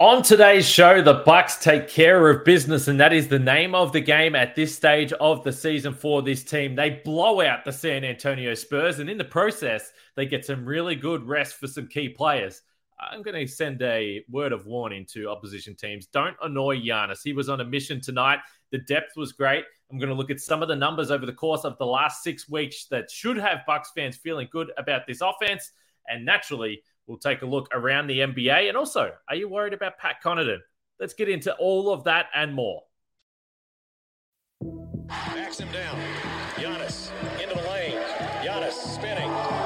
On today's show, the Bucks take care of business, and that is the name of the game at this stage of the season for this team. They blow out the San Antonio Spurs, and in the process, they get some really good rest for some key players. I'm going to send a word of warning to opposition teams. Don't annoy Giannis. He was on a mission tonight. The depth was great. I'm going to look at some of the numbers over the course of the last six weeks that should have Bucks fans feeling good about this offense. And naturally, We'll take a look around the NBA. And also, are you worried about Pat Connaughton? Let's get into all of that and more. Backs him down. Giannis into the lane. Giannis spinning.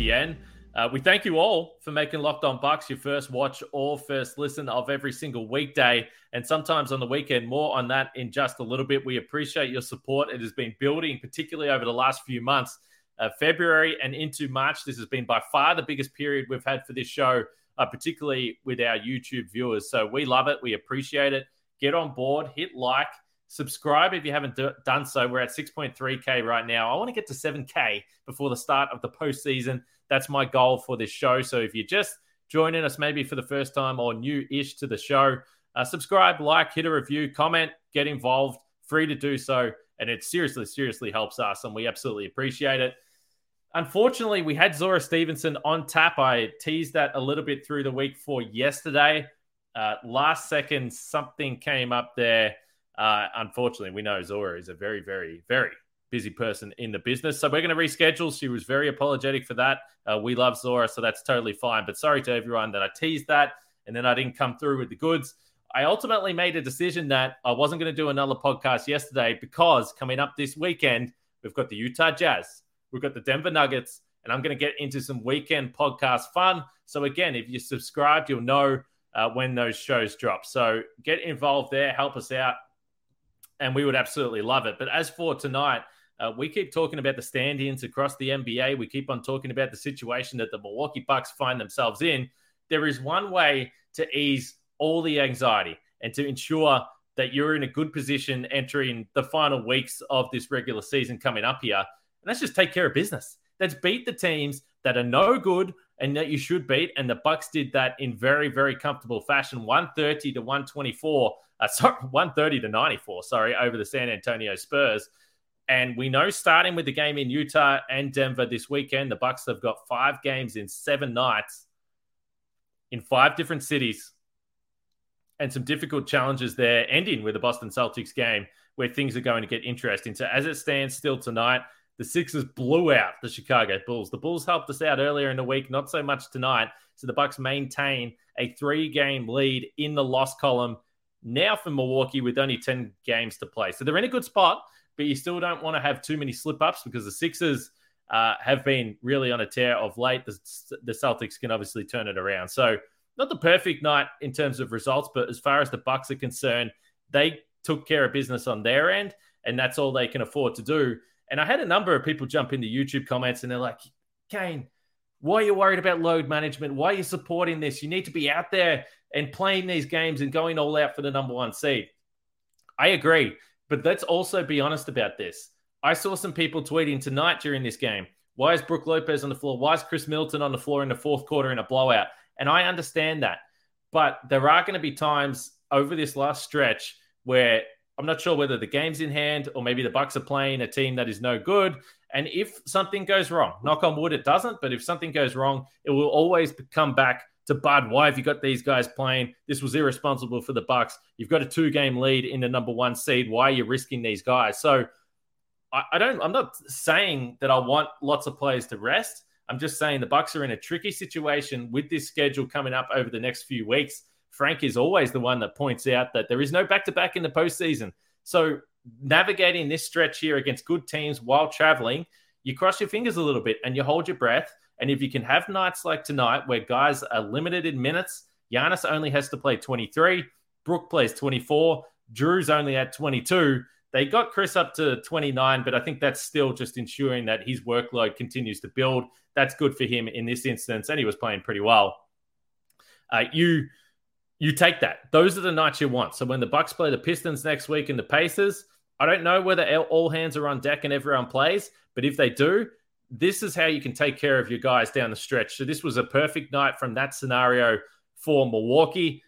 ESPN. Uh, we thank you all for making Locked On Bucks your first watch or first listen of every single weekday, and sometimes on the weekend. More on that in just a little bit. We appreciate your support. It has been building, particularly over the last few months. Uh, February and into March, this has been by far the biggest period we've had for this show, uh, particularly with our YouTube viewers. So we love it. We appreciate it. Get on board, hit like, subscribe if you haven't do- done so. We're at 6.3K right now. I want to get to 7K before the start of the postseason. That's my goal for this show. So if you're just joining us maybe for the first time or new ish to the show, uh, subscribe, like, hit a review, comment, get involved. Free to do so. And it seriously, seriously helps us. And we absolutely appreciate it. Unfortunately, we had Zora Stephenson on tap. I teased that a little bit through the week for yesterday. Uh, last second, something came up there. Uh, unfortunately, we know Zora is a very, very, very busy person in the business. So we're going to reschedule. She was very apologetic for that. Uh, we love Zora, so that's totally fine. But sorry to everyone that I teased that and then I didn't come through with the goods. I ultimately made a decision that I wasn't going to do another podcast yesterday because coming up this weekend, we've got the Utah Jazz, we've got the Denver Nuggets, and I'm going to get into some weekend podcast fun. So, again, if you're subscribed, you'll know uh, when those shows drop. So, get involved there, help us out, and we would absolutely love it. But as for tonight, uh, we keep talking about the stand ins across the NBA. We keep on talking about the situation that the Milwaukee Bucks find themselves in. There is one way to ease all the anxiety and to ensure that you're in a good position entering the final weeks of this regular season coming up here. And let's just take care of business. Let's beat the teams that are no good and that you should beat. And the Bucks did that in very, very comfortable fashion 130 to 124. Uh, sorry, 130 to 94, sorry, over the San Antonio Spurs. And we know starting with the game in Utah and Denver this weekend, the Bucks have got five games in seven nights in five different cities and some difficult challenges there, ending with the Boston Celtics game where things are going to get interesting. So as it stands still tonight, the Sixers blew out the Chicago Bulls. The Bulls helped us out earlier in the week, not so much tonight. So the Bucks maintain a three-game lead in the loss column now for Milwaukee with only 10 games to play. So they're in a good spot, but you still don't want to have too many slip-ups because the Sixers uh, have been really on a tear of late. The, the Celtics can obviously turn it around. So not the perfect night in terms of results, but as far as the Bucks are concerned, they took care of business on their end, and that's all they can afford to do. And I had a number of people jump into YouTube comments and they're like, Kane, why are you worried about load management? Why are you supporting this? You need to be out there and playing these games and going all out for the number one seed. I agree. But let's also be honest about this. I saw some people tweeting tonight during this game. Why is Brook Lopez on the floor? Why is Khris Middleton on the floor in the fourth quarter in a blowout? And I understand that. But there are going to be times over this last stretch where I'm not sure whether the game's in hand or maybe the Bucks are playing a team that is no good. And if something goes wrong, knock on wood, it doesn't. But if something goes wrong, it will always come back to Bud. Why have you got these guys playing? This was irresponsible for the Bucks. You've got a two-game lead in the number one seed. Why are you risking these guys? So I, I don't. I'm not saying that I want lots of players to rest. I'm just saying the Bucks are in a tricky situation with this schedule coming up over the next few weeks. Frank is always the one that points out that there is no back to back in the postseason. So navigating this stretch here against good teams while traveling, you cross your fingers a little bit and you hold your breath. And if you can have nights like tonight where guys are limited in minutes, Giannis only has to play 23, Brook plays 24, Jrue's only at 22. They got Khris up to 29, but I think that's still just ensuring that his workload continues to build. That's good for him in this instance, and he was playing pretty well. Uh, you you take that. Those are the nights you want. So when the Bucks play the Pistons next week and the Pacers, I don't know whether all hands are on deck and everyone plays, but if they do, this is how you can take care of your guys down the stretch. So this was a perfect night from that scenario for Milwaukee.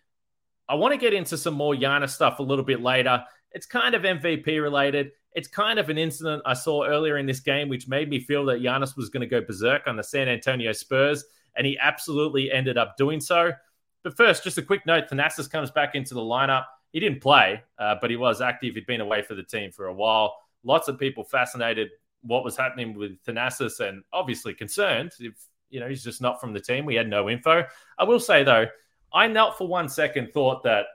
I want to get into some more Giannis stuff a little bit later. It's kind of MVP related. It's kind of an incident I saw earlier in this game, which made me feel that Giannis was going to go berserk on the San Antonio Spurs, and he absolutely ended up doing so. But first, just a quick note Thanasis comes back into the lineup. He didn't play, uh, but he was active. He'd been away for the team for a while. Lots of people fascinated what was happening with Thanasis and obviously concerned if you know he's just not from the team. We had no info. I will say though, I knelt for one second, thought that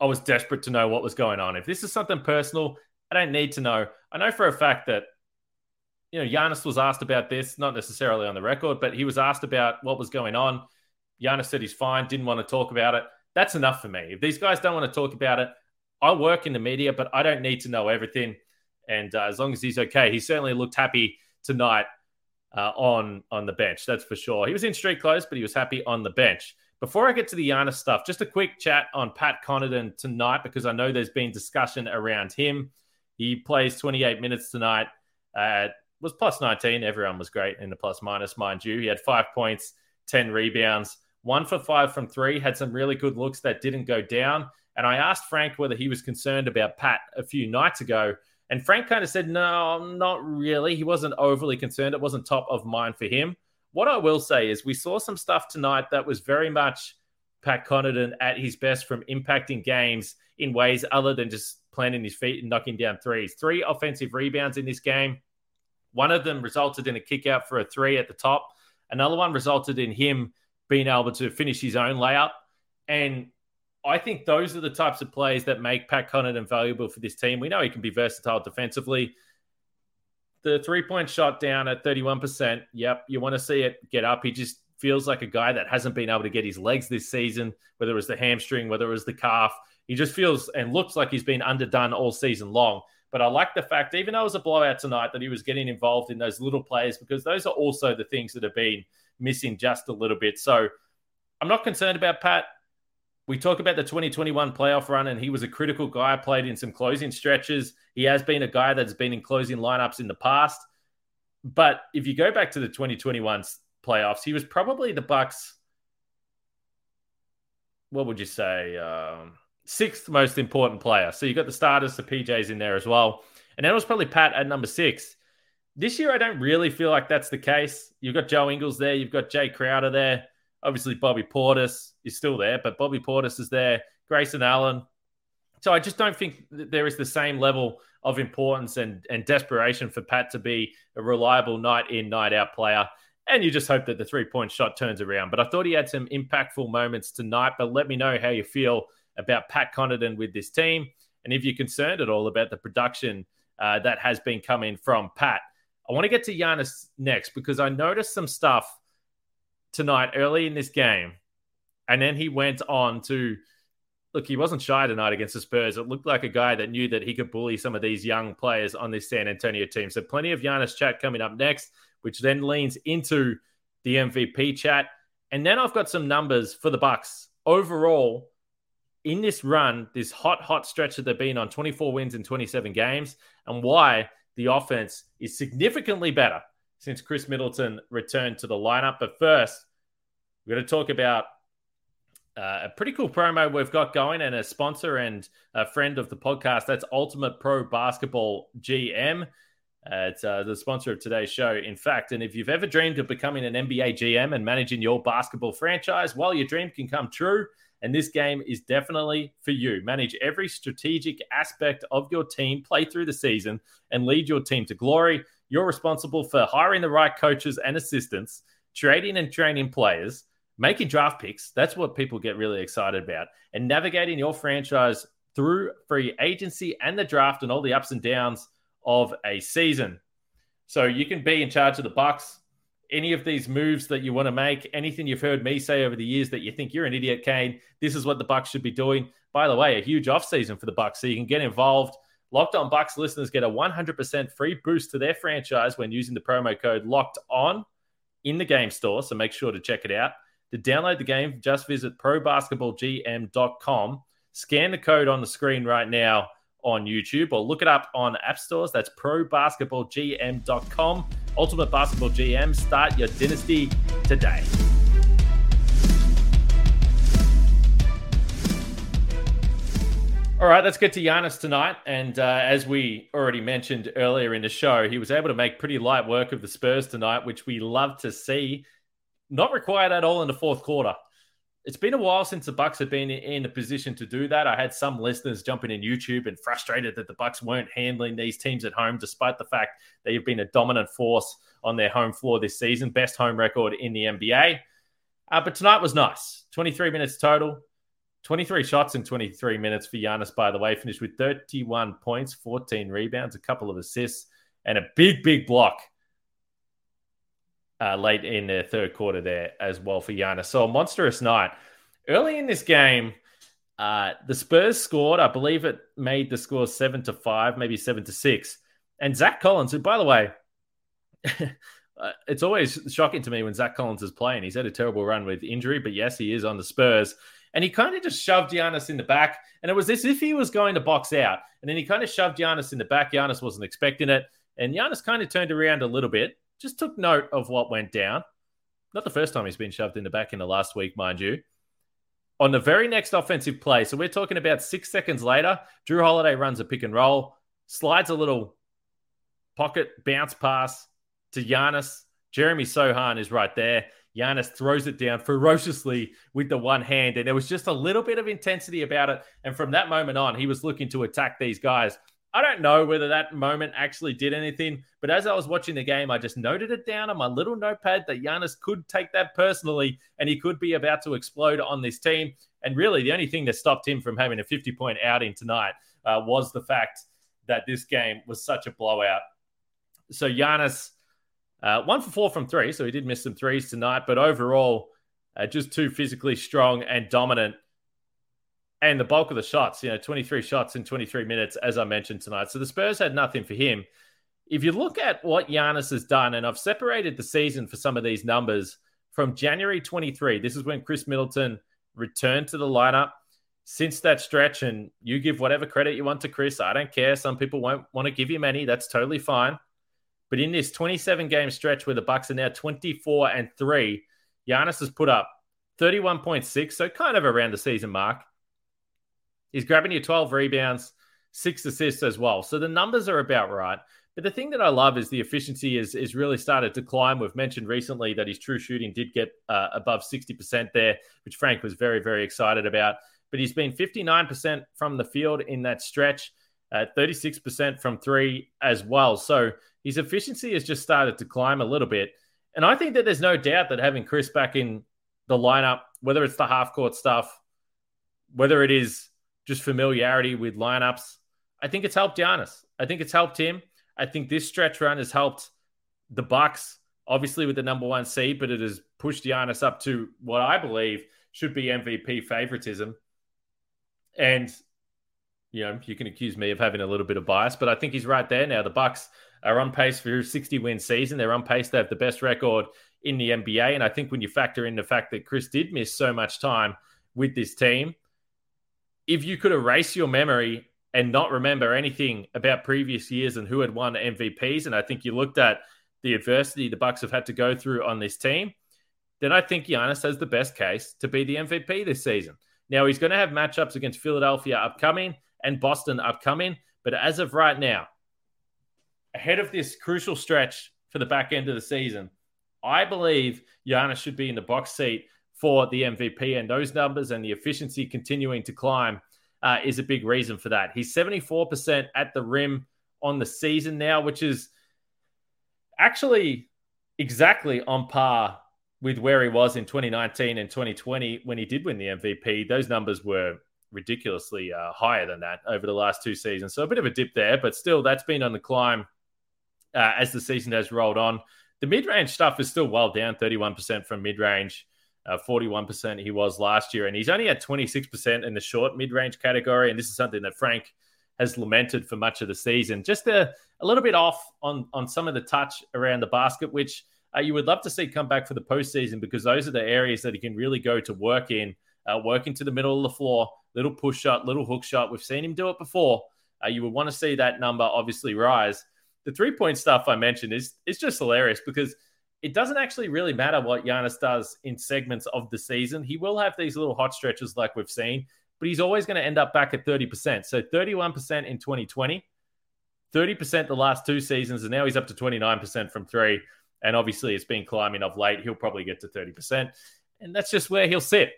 I was desperate to know what was going on. If this is something personal, I don't need to know. I know for a fact that you know Giannis was asked about this, not necessarily on the record, but he was asked about what was going on. Giannis said he's fine, didn't want to talk about it. That's enough for me. If these guys don't want to talk about it, I work in the media, but I don't need to know everything. And uh, as long as he's okay, he certainly looked happy tonight uh, on on the bench. That's for sure. He was in street clothes, but he was happy on the bench. Before I get to the Giannis stuff, just a quick chat on Pat Connaughton tonight because I know there's been discussion around him. He plays 28 minutes tonight. Uh, was plus 19. Everyone was great in the plus minus, mind you. He had five points, 10 rebounds one for five from three, had some really good looks that didn't go down. And I asked Frank whether he was concerned about Pat a few nights ago. And Frank kind of said, no, not really. He wasn't overly concerned. It wasn't top of mind for him. What I will say is we saw some stuff tonight that was very much Pat Connaughton at his best from impacting games in ways other than just planting his feet and knocking down threes. Three offensive rebounds in this game. One of them resulted in a kick out for a three at the top. Another one resulted in him being able to finish his own layup. And I think those are the types of plays that make Pat Connaughton valuable for this team. We know he can be versatile defensively. The three point shot down at 31%. Yep, you want to see it get up. He just feels like a guy that hasn't been able to get his legs this season, whether it was the hamstring, whether it was the calf. He just feels and looks like he's been underdone all season long. But I like the fact, even though it was a blowout tonight, that he was getting involved in those little plays because those are also the things that have been missing just a little bit. So I'm not concerned about Pat. We talk about the 2021 playoff run, and he was a critical guy, played in some closing stretches. He has been a guy that's been in closing lineups in the past. But if you go back to the 2021 playoffs, he was probably the Bucks. What would you say? Um, sixth most important player. So you got the starters, the PJs in there as well. And then it was probably Pat at number six. This year, I don't really feel like that's the case. You've got Joe Ingles there, you've got Jae Crowder there. Obviously, Bobby Portis is still there, but Bobby Portis is there, Grayson Allen. So I just don't think there is the same level of importance and, and desperation for Pat to be a reliable night in, night out player. And you just hope that the three point shot turns around. But I thought he had some impactful moments tonight. But let me know how you feel about Pat Connaughton with this team. And if you're concerned at all about the production uh, that has been coming from Pat. I want to get to Giannis next because I noticed some stuff tonight early in this game. And then he went on to look, he wasn't shy tonight against the Spurs. It looked like a guy that knew that he could bully some of these young players on this San Antonio team. So plenty of Giannis chat coming up next, which then leans into the MVP chat. And then I've got some numbers for the Bucks overall in this run, this hot, hot stretch that they've been on 24 wins in 27 games, and why the offense is significantly better since Khris Middleton returned to the lineup. But first, we're going to talk about uh, a pretty cool promo we've got going and a sponsor and a friend of the podcast. That's Ultimate Pro Basketball GM. Uh, it's uh, the sponsor of today's show, in fact. And if you've ever dreamed of becoming an NBA GM and managing your basketball franchise, well, your dream can come true. And this game is definitely for you. Manage every strategic aspect of your team, play through the season, and lead your team to glory. You're responsible for hiring the right coaches and assistants, trading and training players, making draft picks. That's what people get really excited about, and navigating your franchise through free agency and the draft and all the ups and downs of a season. So you can be in charge of the Bucks. Any of these moves that you want to make, anything you've heard me say over the years that you think you're an idiot, Kane, this is what the Bucks should be doing. By the way, a huge offseason for the Bucks, so you can get involved. Locked on Bucks listeners get a 100% free boost to their franchise when using the promo code Locked On in the game store. So make sure to check it out. To download the game, just visit probasketballgm.com. Scan the code on the screen right now on YouTube or look it up on app stores. That's probasketballgm.com. Ultimate Basketball GM. Start your dynasty today. All right, let's get to Giannis tonight. And uh, as we already mentioned earlier in the show, he was able to make pretty light work of the Spurs tonight, which we love to see. Not required at all in the fourth quarter. It's been a while since the Bucks have been in a position to do that. I had some listeners jumping in YouTube and frustrated that the Bucks weren't handling these teams at home, despite the fact they've been a dominant force on their home floor this season, best home record in the NBA. Uh, but tonight was nice. 23 minutes total, 23 shots in 23 minutes for Giannis, by the way, finished with 31 points, 14 rebounds, a couple of assists, and a big, big block uh, late in the third quarter there as well for Giannis. So a monstrous night. Early in this game, uh, the Spurs scored. I believe it made the score seven to five, maybe seven to six. And Zach Collins, who, by the way, uh, it's always shocking to me when Zach Collins is playing. He's had a terrible run with injury, but yes, he is on the Spurs and he kind of just shoved Giannis in the back. And it was as if he was going to box out. And then he kind of shoved Giannis in the back. Giannis wasn't expecting it. And Giannis kind of turned around a little bit, just took note of what went down. Not the first time he's been shoved in the back in the last week, mind you. On the very next offensive play, so we're talking about six seconds later, Jrue Holiday runs a pick and roll, slides a little pocket bounce pass to Giannis. Jeremy Sochan is right there. Giannis throws it down ferociously with the one hand. And there was just a little bit of intensity about it. And from that moment on, he was looking to attack these guys. I don't know whether that moment actually did anything, but as I was watching the game, I just noted it down on my little notepad that Giannis could take that personally and he could be about to explode on this team. And really, the only thing that stopped him from having a 50 point outing tonight uh, was the fact that this game was such a blowout. So, Giannis uh, one for four from three, so he did miss some threes tonight, but overall, uh, just too physically strong and dominant. And the bulk of the shots, you know, 23 shots in 23 minutes, as I mentioned tonight. So the Spurs had nothing for him. If you look at what Giannis has done, and I've separated the season for some of these numbers from January 23, this is when Khris Middleton returned to the lineup. Since that stretch, and you give whatever credit you want to Khris, I don't care. Some people won't want to give him many. That's totally fine. But in this 27 game stretch where the Bucks are now 24 and 3, Giannis has put up 31.6, so kind of around the season mark. He's grabbing you 12 rebounds, six assists as well. So the numbers are about right. But the thing that I love is the efficiency is, is really started to climb. We've mentioned recently that his true shooting did get uh, above 60% there, which Frank was very, very excited about. But he's been 59% from the field in that stretch, uh, 36% from three as well. So his efficiency has just started to climb a little bit. And I think that there's no doubt that having Khris back in the lineup, whether it's the half court stuff, whether it is just familiarity with lineups, I think it's helped Giannis. I think it's helped him. I think this stretch run has helped the Bucks, obviously with the number one seed, but it has pushed Giannis up to what I believe should be MVP favoritism. And you know, you can accuse me of having a little bit of bias, but I think he's right there now. The Bucks are on pace for a 60 win season. They're on pace to have the best record in the NBA. And I think when you factor in the fact that Khris did miss so much time with this team, if you could erase your memory and not remember anything about previous years and who had won MVPs, and I think you looked at the adversity the Bucks have had to go through on this team, then I think Giannis has the best case to be the MVP this season. Now he's going to have matchups against Philadelphia upcoming and Boston upcoming, but as of right now, ahead of this crucial stretch for the back end of the season, I believe Giannis should be in the box seat for the MVP, and those numbers and the efficiency continuing to climb uh, is a big reason for that. He's 74% at the rim on the season now, which is actually exactly on par with where he was in 2019 and 2020 when he did win the MVP. Those numbers were ridiculously uh, higher than that over the last two seasons. So a bit of a dip there, but still, that's been on the climb uh, as the season has rolled on. The mid range stuff is still well down 31% from mid range, uh, 41% he was last year. And he's only at 26% in the short mid range category. And this is something that Frank has lamented for much of the season. Just a, a little bit off on, on some of the touch around the basket, which uh, you would love to see come back for the postseason because those are the areas that he can really go to work in, uh, work into the middle of the floor, little push shot, little hook shot. We've seen him do it before. Uh, you would want to see that number obviously rise. The three point stuff I mentioned is is just hilarious because it doesn't actually really matter what Giannis does in segments of the season. He will have these little hot stretches like we've seen, but he's always going to end up back at 30%. So 31% in 2020, 30% the last two seasons, and now he's up to 29% from three. And obviously, it's been climbing of late. He'll probably get to 30%. And that's just where he'll sit.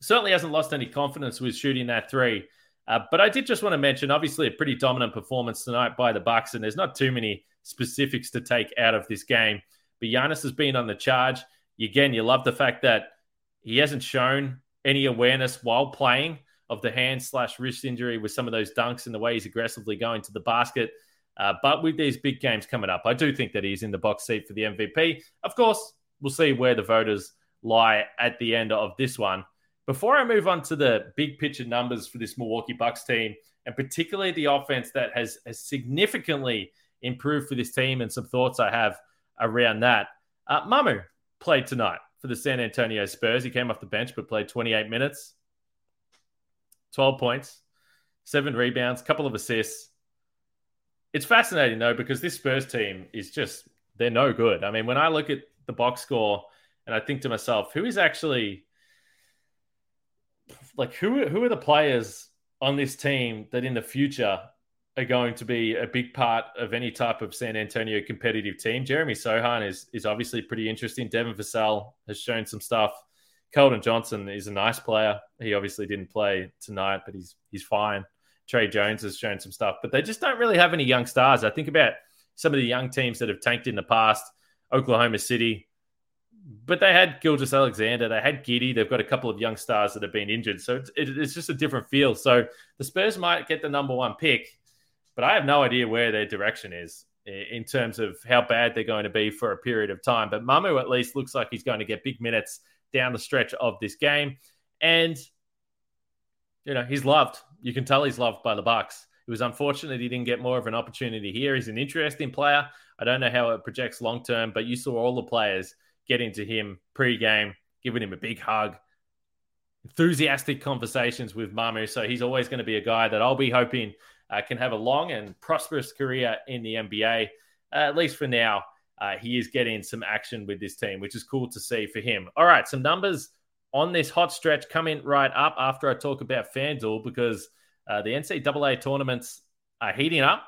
Certainly hasn't lost any confidence with shooting that three. Uh, but I did just want to mention, obviously, a pretty dominant performance tonight by the Bucks, and there's not too many specifics to take out of this game. But Giannis has been on the charge. Again, you love the fact that he hasn't shown any awareness while playing of the hand slash wrist injury with some of those dunks and the way he's aggressively going to the basket. Uh, but with these big games coming up, I do think that he's in the box seat for the MVP. Of course, we'll see where the voters lie at the end of this one. Before I move on to the big picture numbers for this Milwaukee Bucks team, and particularly the offense that has, has significantly improved for this team, and some thoughts I have around that. Uh, Mamu played tonight for the San Antonio Spurs. He came off the bench but played 28 minutes, 12 points, seven rebounds, couple of assists. It's fascinating though because this Spurs team is just they're no good. I mean, when I look at the box score and I think to myself, who is actually like who who are the players on this team that in the future are going to be a big part of any type of San Antonio competitive team. Jeremy Sochan is is obviously pretty interesting. Devin Vassell has shown some stuff. Keldon Johnson is a nice player. He obviously didn't play tonight, but he's he's fine. Tre Jones has shown some stuff, but they just don't really have any young stars. I think about some of the young teams that have tanked in the past. Oklahoma City, but they had Gilgeous-Alexander, they had Giddey, they've got a couple of young stars that have been injured, so it's, it's just a different feel. So the Spurs might get the number one pick, but I have no idea where their direction is in terms of how bad they're going to be for a period of time. But Mamu at least looks like he's going to get big minutes down the stretch of this game. And, you know, he's loved. You can tell he's loved by the Bucks. It was unfortunate he didn't get more of an opportunity here. He's an interesting player. I don't know how it projects long term, but you saw all the players getting to him pre-game, giving him a big hug, enthusiastic conversations with Mamu. So he's always going to be a guy that I'll be hoping – uh, can have a long and prosperous career in the NBA. Uh, at least for now, uh, he is getting some action with this team, which is cool to see for him. All right, some numbers on this hot stretch coming right up after I talk about FanDuel because uh, the NCAA tournaments are heating up,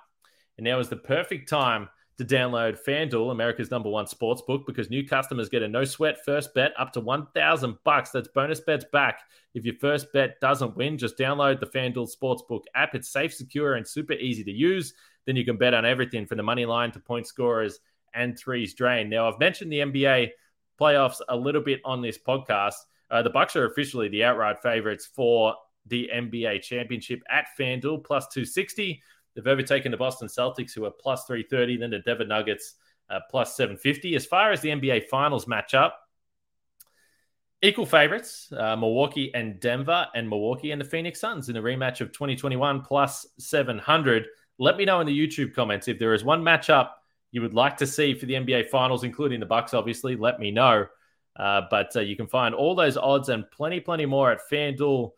and now is the perfect time to download FanDuel, America's number one sports book, because new customers get a no sweat first bet up to 1000 bucks. That's bonus bets back. If your first bet doesn't win, just download the FanDuel Sportsbook app. It's safe, secure, and super easy to use. Then you can bet on everything from the money line to point scorers and threes drain. Now, I've mentioned the NBA playoffs a little bit on this podcast. Uh, the Bucks are officially the outright favorites for the NBA championship at FanDuel plus 260. They've overtaken the Boston Celtics, who are plus 330, then the Denver Nuggets, uh, plus 750. As far as the NBA Finals match up, equal favorites uh, Milwaukee and Denver, and Milwaukee and the Phoenix Suns in a rematch of 2021 plus 700. Let me know in the YouTube comments if there is one matchup you would like to see for the NBA Finals, including the Bucks. Obviously, let me know. Uh, but uh, you can find all those odds and plenty, plenty more at FanDuel.com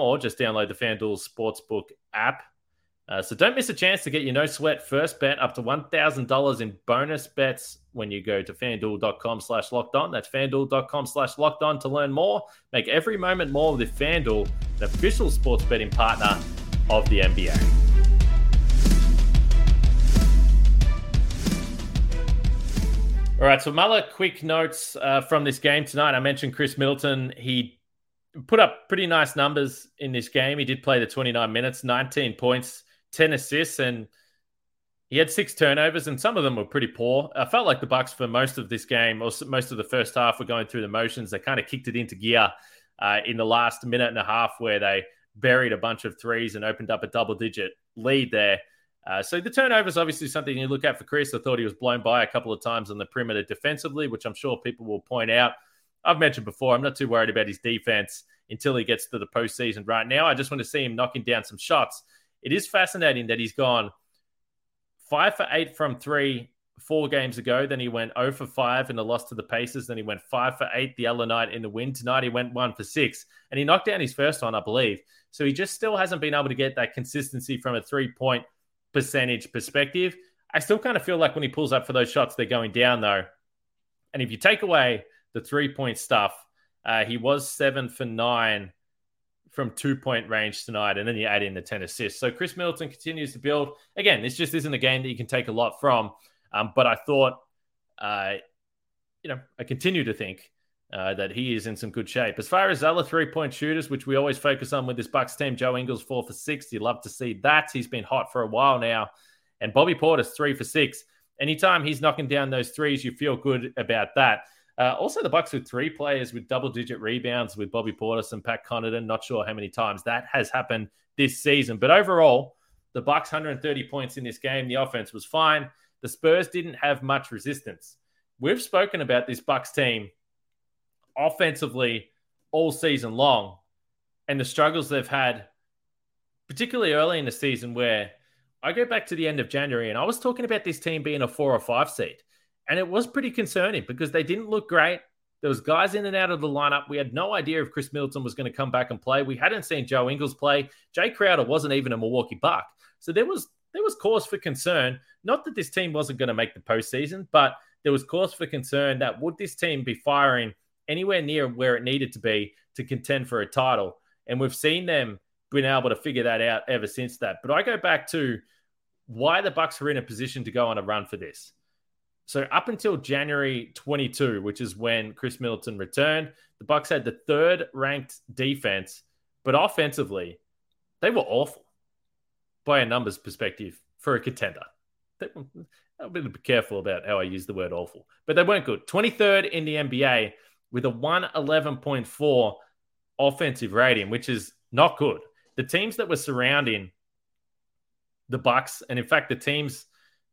or just download the FanDuel Sportsbook app. Uh, so don't miss a chance to get your no sweat first bet up to $1,000 in bonus bets when you go to fanduel.com slash locked on. That's fanduel.com slash locked on to learn more. Make every moment more with FanDuel, an official sports betting partner of the NBA. All right, so Muller, quick notes uh, from this game tonight. I mentioned Khris Middleton. He put up pretty nice numbers in this game. He did play the 29 minutes, 19 points 10 assists, and he had six turnovers, and some of them were pretty poor. I felt like the Bucks for most of this game, or most of the first half, were going through the motions. They kind of kicked it into gear uh, in the last minute and a half where they buried a bunch of threes and opened up a double digit lead there. Uh, so the turnovers obviously something you look at for Khris. I thought he was blown by a couple of times on the perimeter defensively, which I'm sure people will point out. I've mentioned before, I'm not too worried about his defense until he gets to the postseason. Right now, I just want to see him knocking down some shots. It is fascinating that he's gone five for eight from three four games ago. Then he went 0 for 5 in the loss to the Pacers. Then he went 5 for 8 the other night in the win. Tonight he went 1 for 6. And he knocked down his first one, I believe. So he just still hasn't been able to get that consistency from a three point percentage perspective. I still kind of feel like when he pulls up for those shots, they're going down though. And if you take away the three point stuff, uh, he was seven for nine from two point range tonight, and then you add in the 10 assists. So Khris Middleton continues to build. Again, this just isn't a game that you can take a lot from. Um, but I thought, uh, you know, I continue to think uh, that he is in some good shape. As far as other three point shooters, which we always focus on with this Bucks team, Joe Ingles four for six. You love to see that. He's been hot for a while now, and Bobby Portis three for six. Anytime he's knocking down those threes, you feel good about that. Uh, also, the Bucks with three players with double-digit rebounds with Bobby Portis and Pat Connaughton. Not sure how many times that has happened this season, but overall, the Bucks 130 points in this game. The offense was fine the Spurs didn't have much resistance. We've spoken about this Bucks team offensively all season long and the struggles they've had, particularly early in the season, where I go back to the end of January and I was talking about this team being a four or five seed. And it was pretty concerning because they didn't look great. There was guys in and out of the lineup. We had no idea if Khris Middleton was going to come back and play. We hadn't seen Joe Ingles play. Jae Crowder wasn't even a Milwaukee Buck. So there was there was cause for concern. Not that this team wasn't going to make the postseason, but there was cause for concern that would this team be firing anywhere near where it needed to be to contend for a title? And we've seen them been able to figure that out ever since that. But I go back to why the Bucks were in a position to go on a run for this. So up until January 22, which is when Khris Middleton returned, the Bucks had the third ranked defense, but offensively, they were awful by a numbers perspective for a contender. Going to be careful about how I use the word awful, but they weren't good. 23rd in the NBA with a 111.4 offensive rating, which is not good. The teams that were surrounding the Bucks, and in fact, the teams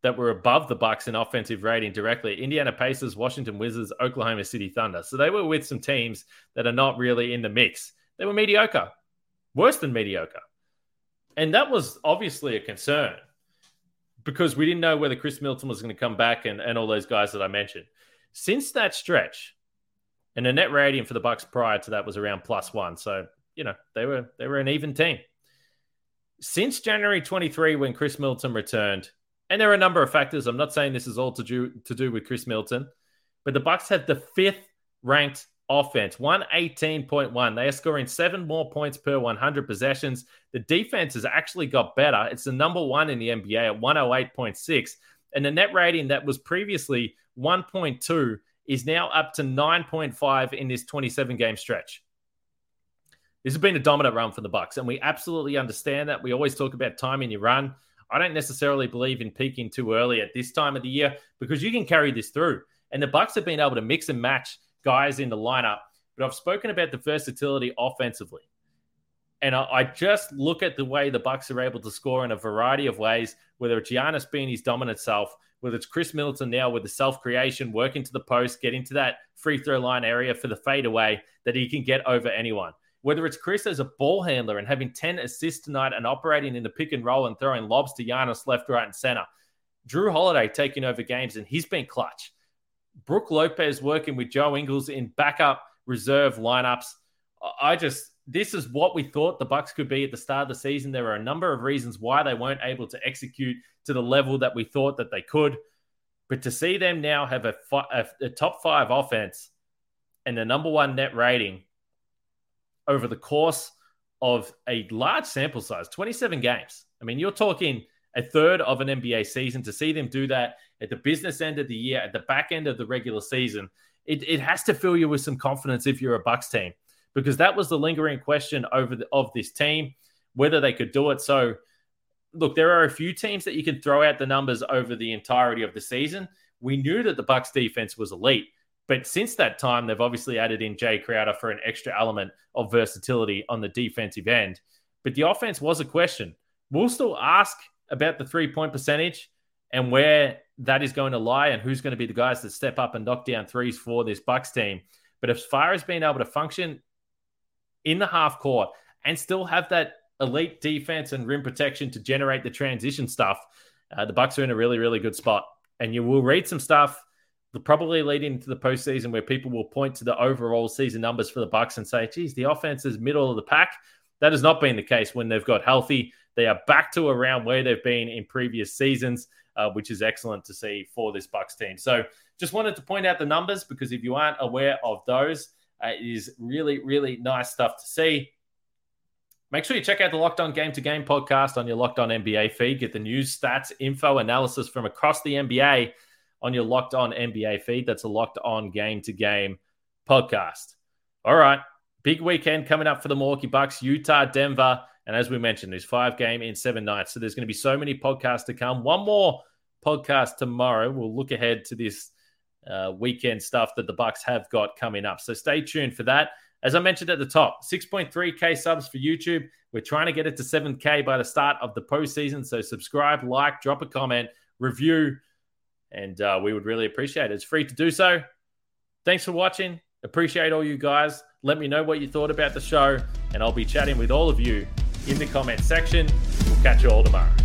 that were above the Bucks in offensive rating directly, Indiana Pacers, Washington Wizards, Oklahoma City Thunder. So they were with some teams that are not really in the mix. They were mediocre, worse than mediocre. And that was obviously a concern because we didn't know whether Khris Middleton was going to come back and, and all those guys that I mentioned. Since that stretch, and the net rating for the Bucks prior to that was around plus one. So, you know, they were they were an even team. Since January 23, when Khris Middleton returned, and there are a number of factors. I'm not saying this is all to do to do with Khris Middleton, but the Bucks have the fifth ranked offense 118.1 they are scoring seven more points per 100 possessions. The defense has actually got better. It's the number one in the nba at 108.6 and the net rating that was previously 1.2 is now up to 9.5 in this 27 game stretch. This has been a dominant run for the bucks and we absolutely understand that. We always talk about timing your run i don't necessarily believe in peaking too early at this time of the year because you can carry this through and the bucks have been able to mix and match guys in the lineup, but I've spoken about the versatility offensively. And I, I, just look at the way the Bucks are able to score in a variety of ways, whether it's Giannis being his dominant self, whether it's Khris Middleton now with the self creation, working to the post, getting to that free throw line area for the fadeaway that he can get over anyone. Whether it's Khris as a ball handler and having 10 assists tonight and operating in the pick and roll and throwing lobs to Giannis left, right, and center. Jrue Holiday taking over games and he's been clutch. Brook Lopez working with Joe Ingles in backup reserve lineups. I just this is what we thought the Bucks could be at the start of the season. There are a number of reasons why they weren't able to execute to the level that we thought that they could. But to see them now have a, a, a top five offense and the number one net rating over the course of a large sample size, 27 games. I mean, you're talking a third of an NBA season to see them do that at the business end of the year, at the back end of the regular season, it, it has to fill you with some confidence if you're a Bucks team, because that was the lingering question over the, of this team, whether they could do it. So, look, there are a few teams that you can throw out the numbers over the entirety of the season. We knew that the Bucks defense was elite, But since that time, they've obviously added in Jae Crowder for an extra element of versatility on the defensive end. But the offense was a question. We'll still ask about the three point percentage and where that is going to lie and who's going to be the guys that step up and knock down threes for this Bucks team. But as far as being able to function in the half court and still have that elite defense and rim protection to generate the transition stuff, uh, the Bucks are in a really, really good spot. And you will read some stuff probably leading into the postseason where people will point to the overall season numbers for the Bucks and say, geez, the offense is middle of the pack. That has not been the case when they've got healthy. They are back to around where they've been in previous seasons, uh, which is excellent to see for this Bucks team. So just wanted to point out the numbers because if you aren't aware of those, uh, it is really, really nice stuff to see. Make sure you check out the Locked On Game to Game podcast on your Locked On NBA feed. Get the news, stats, info, analysis from across the NBA on your Locked On NBA feed. That's a Locked On Game to Game podcast. All right. Big weekend coming up for the Milwaukee Bucks, Utah, Denver. And as we mentioned, there's five game in seven nights. So there's going to be so many podcasts to come. One more podcast tomorrow. We'll look ahead to this uh, weekend stuff that the Bucks have got coming up. So stay tuned for that. As I mentioned at the top, 6.3K subs for YouTube. We're trying to get it to 7K by the start of the postseason. So subscribe, like, drop a comment, review, and uh, we would really appreciate it. It's free to do so. Thanks for watching. Appreciate all you guys. Let me know what you thought about the show, and I'll be chatting with all of you in the comment section. We'll catch you all tomorrow.